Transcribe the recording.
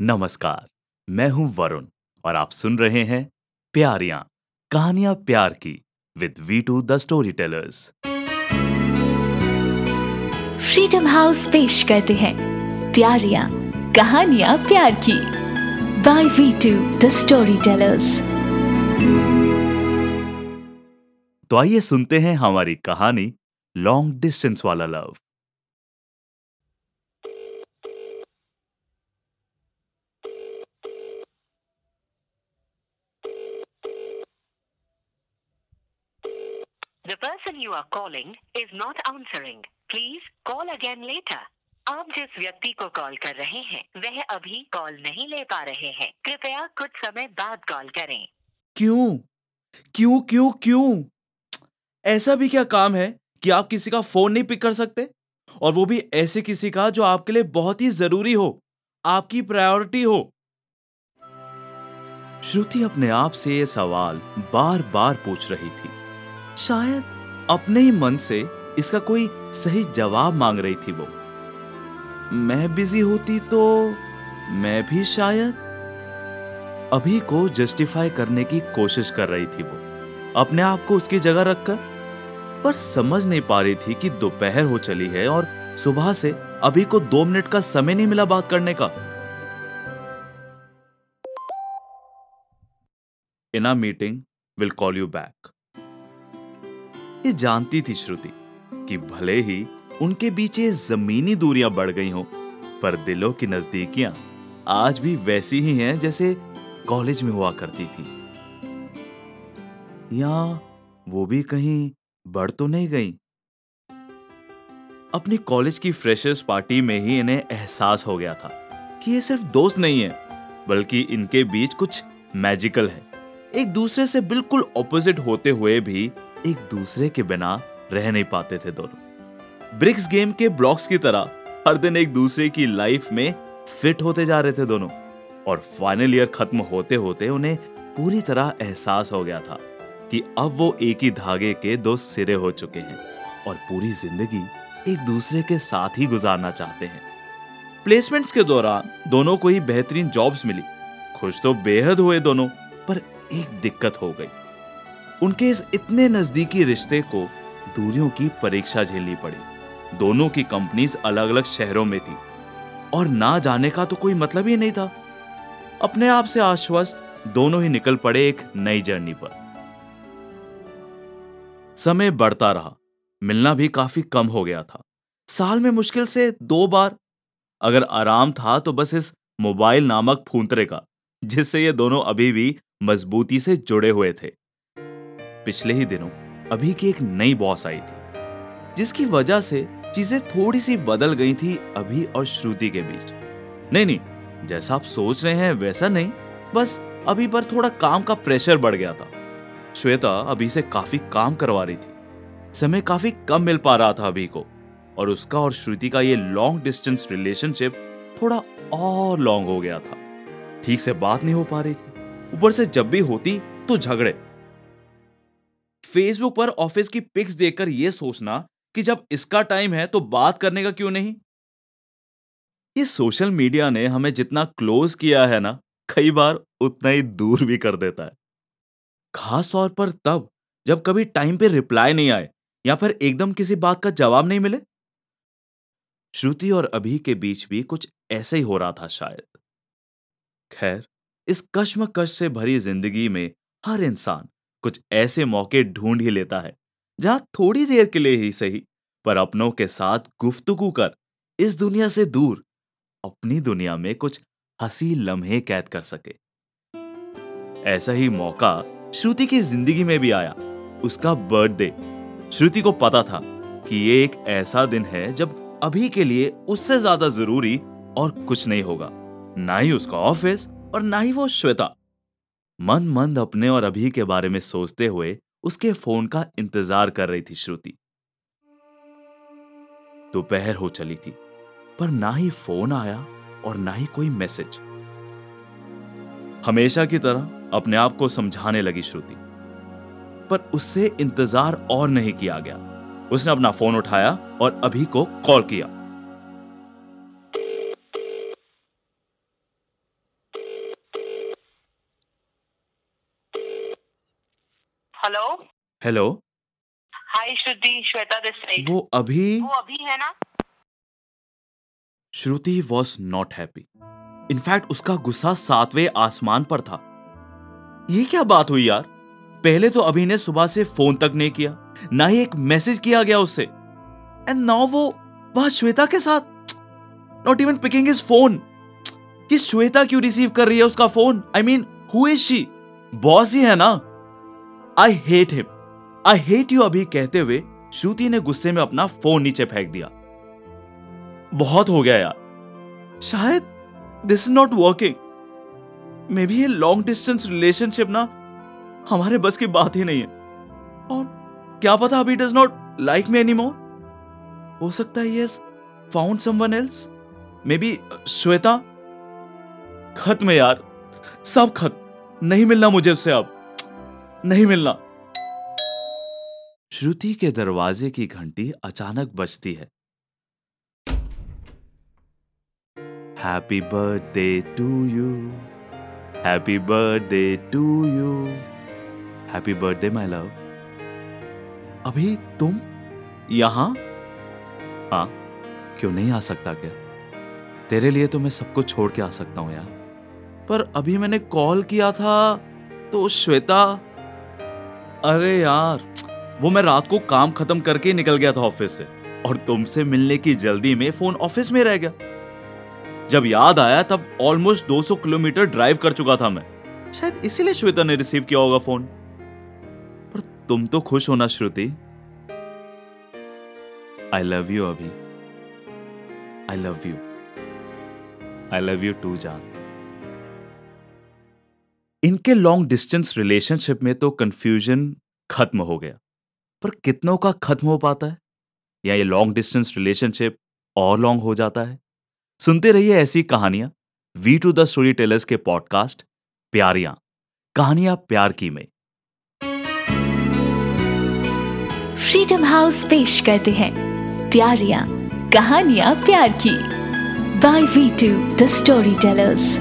नमस्कार मैं हूँ वरुण और आप सुन रहे हैं प्यारियाँ कहानियाँ प्यार की with we two the story tellers freedom house पेश करते हैं प्यारियाँ कहानियाँ प्यार की by we two the story tellers तो आइए सुनते हैं हमारी कहानी लॉन्ग डिस्टेंस वाला love you are calling is not answering. Please call again later. आप जिस व्यक्ति को कॉल कर रहे हैं, वह अभी कॉल नहीं ले पा रहे हैं। कृपया कुछ समय बाद कॉल करें। क्यों? क्यों क्यों क्यों? ऐसा भी क्या काम है कि आप किसी का फ़ोन नहीं पिक कर सकते? और वो भी ऐसे किसी का जो आपके लिए बहुत ही ज़रूरी हो, आपकी प्रायोरिटी हो। श्रुति अपने आप से ये सवाल बार बार पूछ रही थी। शायद अपने ही मन से इसका कोई सही जवाब मांग रही थी वो। मैं बिज़ी होती तो मैं भी शायद अभी को जस्टिफाई करने की कोशिश कर रही थी वो। अपने आप को उसकी जगह रखकर, पर समझ नहीं पा रही थी कि दोपहर हो चली है और सुबह से अभी को दो मिनट का समय नहीं मिला बात करने का। In meeting will call you back ये जानती थी श्रुति कि भले ही उनके बीच ये जमीनी दूरियाँ बढ़ गई हों, पर दिलों की नजदीकियाँ आज भी वैसी ही हैं जैसे कॉलेज में हुआ करती थी। या वो भी कहीं बढ़ तो नहीं गई? अपनी कॉलेज की फ्रेशर्स पार्टी में ही इन्हें एहसास हो गया था कि ये सिर्फ़ दोस्त नहीं है, बल्कि इनके बीच कुछ मैजिकल है। एक दूसरे से बिल्कुल ऑपोजिट होते हुए भी एक दूसरे के बिना रह नहीं पाते थे दोनों। ब्रिक्स गेम के ब्लॉक्स की तरह हर दिन एक दूसरे की लाइफ में फिट होते जा रहे थे दोनों, और फाइनल ईयर खत्म होते होते उन्हें पूरी तरह एहसास हो गया था कि अब वो एक ही धागे के दो सिरे हो चुके हैं और पूरी ज़िंदगी एक दूसरे के साथ ही गुजारना चाहते हैं। प्लेसमेंट्स के दौरान दोनों को ही बेहतरीन जॉब्स मिली। खुश तो बेहद हुए दोनों, पर एक दिक्कत हो गई। उनके इस इतने नजदीकी रिश्ते को दूरियों की परीक्षा झेलनी पड़ी। दोनों की कंपनीज़ अलग अलग शहरों में थी। और ना जाने का तो कोई मतलब ही नहीं था। अपने आप से आश्वस्त, दोनों ही निकल पड़े एक नई जर्नी पर। समय बढ़ता रहा। मिलना भी काफ़ी कम हो गया था। साल में मुश्किल से दो बार। अगर आराम था तो बस इस मोबाइल नामक फूंतरे का, जिससे ये दोनों अभी भी मजबूती से जुड़े हुए थे। पिछले ही दिनों अभी की एक नई बॉस आई थी, जिसकी वजह से चीज़ें थोड़ी सी बदल गई थी अभी और श्रुति के बीच। नहीं नहीं, जैसा आप सोच रहे हैं वैसा नहीं, बस अभी पर थोड़ा काम का प्रेशर बढ़ गया था। श्वेता अभी से काफ़ी काम करवा रही थी, समय काफ़ी कम मिल पा रहा था अभी को, और उसका और श्रुति का ये लॉन्ग डिस्टेंस रिलेशनशिप थोड़ा और लॉन्ग हो गया था। ठीक से बात नहीं हो पा रही थी, ऊपर से जब भी होती तो झगड़े फेसबुक पर ऑफ़िस की पिक्स देखकर यह सोचना कि जब इसका टाइम है तो बात करने का क्यों नहीं? ये सोशल मीडिया ने हमें जितना क्लोज किया है ना, कई बार उतना ही दूर भी कर देता है। खास तौर पर तब, जब कभी टाइम पे रिप्लाई नहीं आए या फिर एकदम किसी बात का जवाब नहीं मिले। श्रुति और अभी के बीच भी कुछ ऐसे ही हो रहा था शायद। खैर, इस कश्मकश से भरी ज़िंदगी में हर इंसान कुछ ऐसे मौके ढूंढ ही लेता है, जहाँ थोड़ी देर के लिए ही सही, पर अपनों के साथ गुफ्तगू कर इस दुनिया से दूर, अपनी दुनिया में कुछ हँसी लम्हे कैद कर सके। ऐसा ही मौका श्रुति की ज़िंदगी में भी आया। उसका बर्थडे। श्रुति को पता था कि ये एक ऐसा दिन है जब अभी के लिए उससे ज़्यादा ज़रूरी और कुछ नहीं होगा। ना ही उसका ऑफ़िस और ना ही वो श्वेता। मन मंद अपने और अभी के बारे में सोचते हुए उसके फ़ोन का इंतज़ार कर रही थी श्रुति। दोपहर हो चली थी, पर ना ही फ़ोन आया और ना ही कोई मैसेज। हमेशा की तरह अपने आप को समझाने लगी श्रुति, पर उससे इंतज़ार और नहीं किया गया। उसने अपना फ़ोन उठाया और अभी को कॉल किया। Hello hello hi Shruti Shweta this side वो अभी वो अभी है ना? Shruti was not happy in fact उसका गुस्सा सातवें आसमान पर था। ये क्या बात हुई यार? पहले तो अभी ने सुबह से फ़ोन तक नहीं किया ना ही एक मैसेज किया गया उससे। एंड नाउ वो वह श्वेता के साथ not even picking his phone कि श्वेता क्यों रिसीव कर रही है उसका phone I mean who is she boss ही है ना? I hate him I hate you Abhi कहते हुए श्रुति ने गुस्से में अपना फ़ोन नीचे फेंक दिया। बहुत हो गया यार। शायद this is not working maybe ये लॉन्ग डिस्टेंस रिलेशनशिप ना हमारे बस की बात ही नहीं है। और क्या पता Abhi does not like me any more हो सकता है yes found someone else maybe Shweta? खत्म यार, सब खत्म नहीं मिलना मुझे उससे अब। नहीं मिलना। श्रुति के दरवाजे की घंटी अचानक बजती है। Happy birthday to you happy birthday to you happy birthday my love Abhi तुम यहाँ? हाँ क्यों नहीं आ सकता क्या? तेरे लिए तो मैं सब कुछ छोड़ के आ सकता हूँ यार। पर अभी मैंने कॉल किया था तो श्वेता अरे यार, वो मैं रात को काम खत्म करके निकल गया था ऑफ़िस से, और तुमसे मिलने की जल्दी में फ़ोन ऑफ़िस में रह गया। जब याद आया तब ऑलमोस्ट 200 किलोमीटर ड्राइव कर चुका था मैं। शायद इसीलिए श्वेता ने रिसीव किया होगा फ़ोन पर तुम तो खुश होना श्रुति? I love you Abhi. I love you I love you too जान। इनके लॉन्ग डिस्टेंस रिलेशनशिप में तो कंफ्यूजन खत्म हो गया। पर कितनों का खत्म हो पाता है? या ये लॉन्ग डिस्टेंस रिलेशनशिप और लॉन्ग हो जाता है? सुनते रहिए ऐसी कहानियाँ। We two the story tellers के पॉडकास्ट प्यारियाँ। कहानियाँ प्यार की में। फ्रीडम हाउस पेश करते हैं। प्यारियाँ, कहानियाँ प्यार की। By we two the story tellers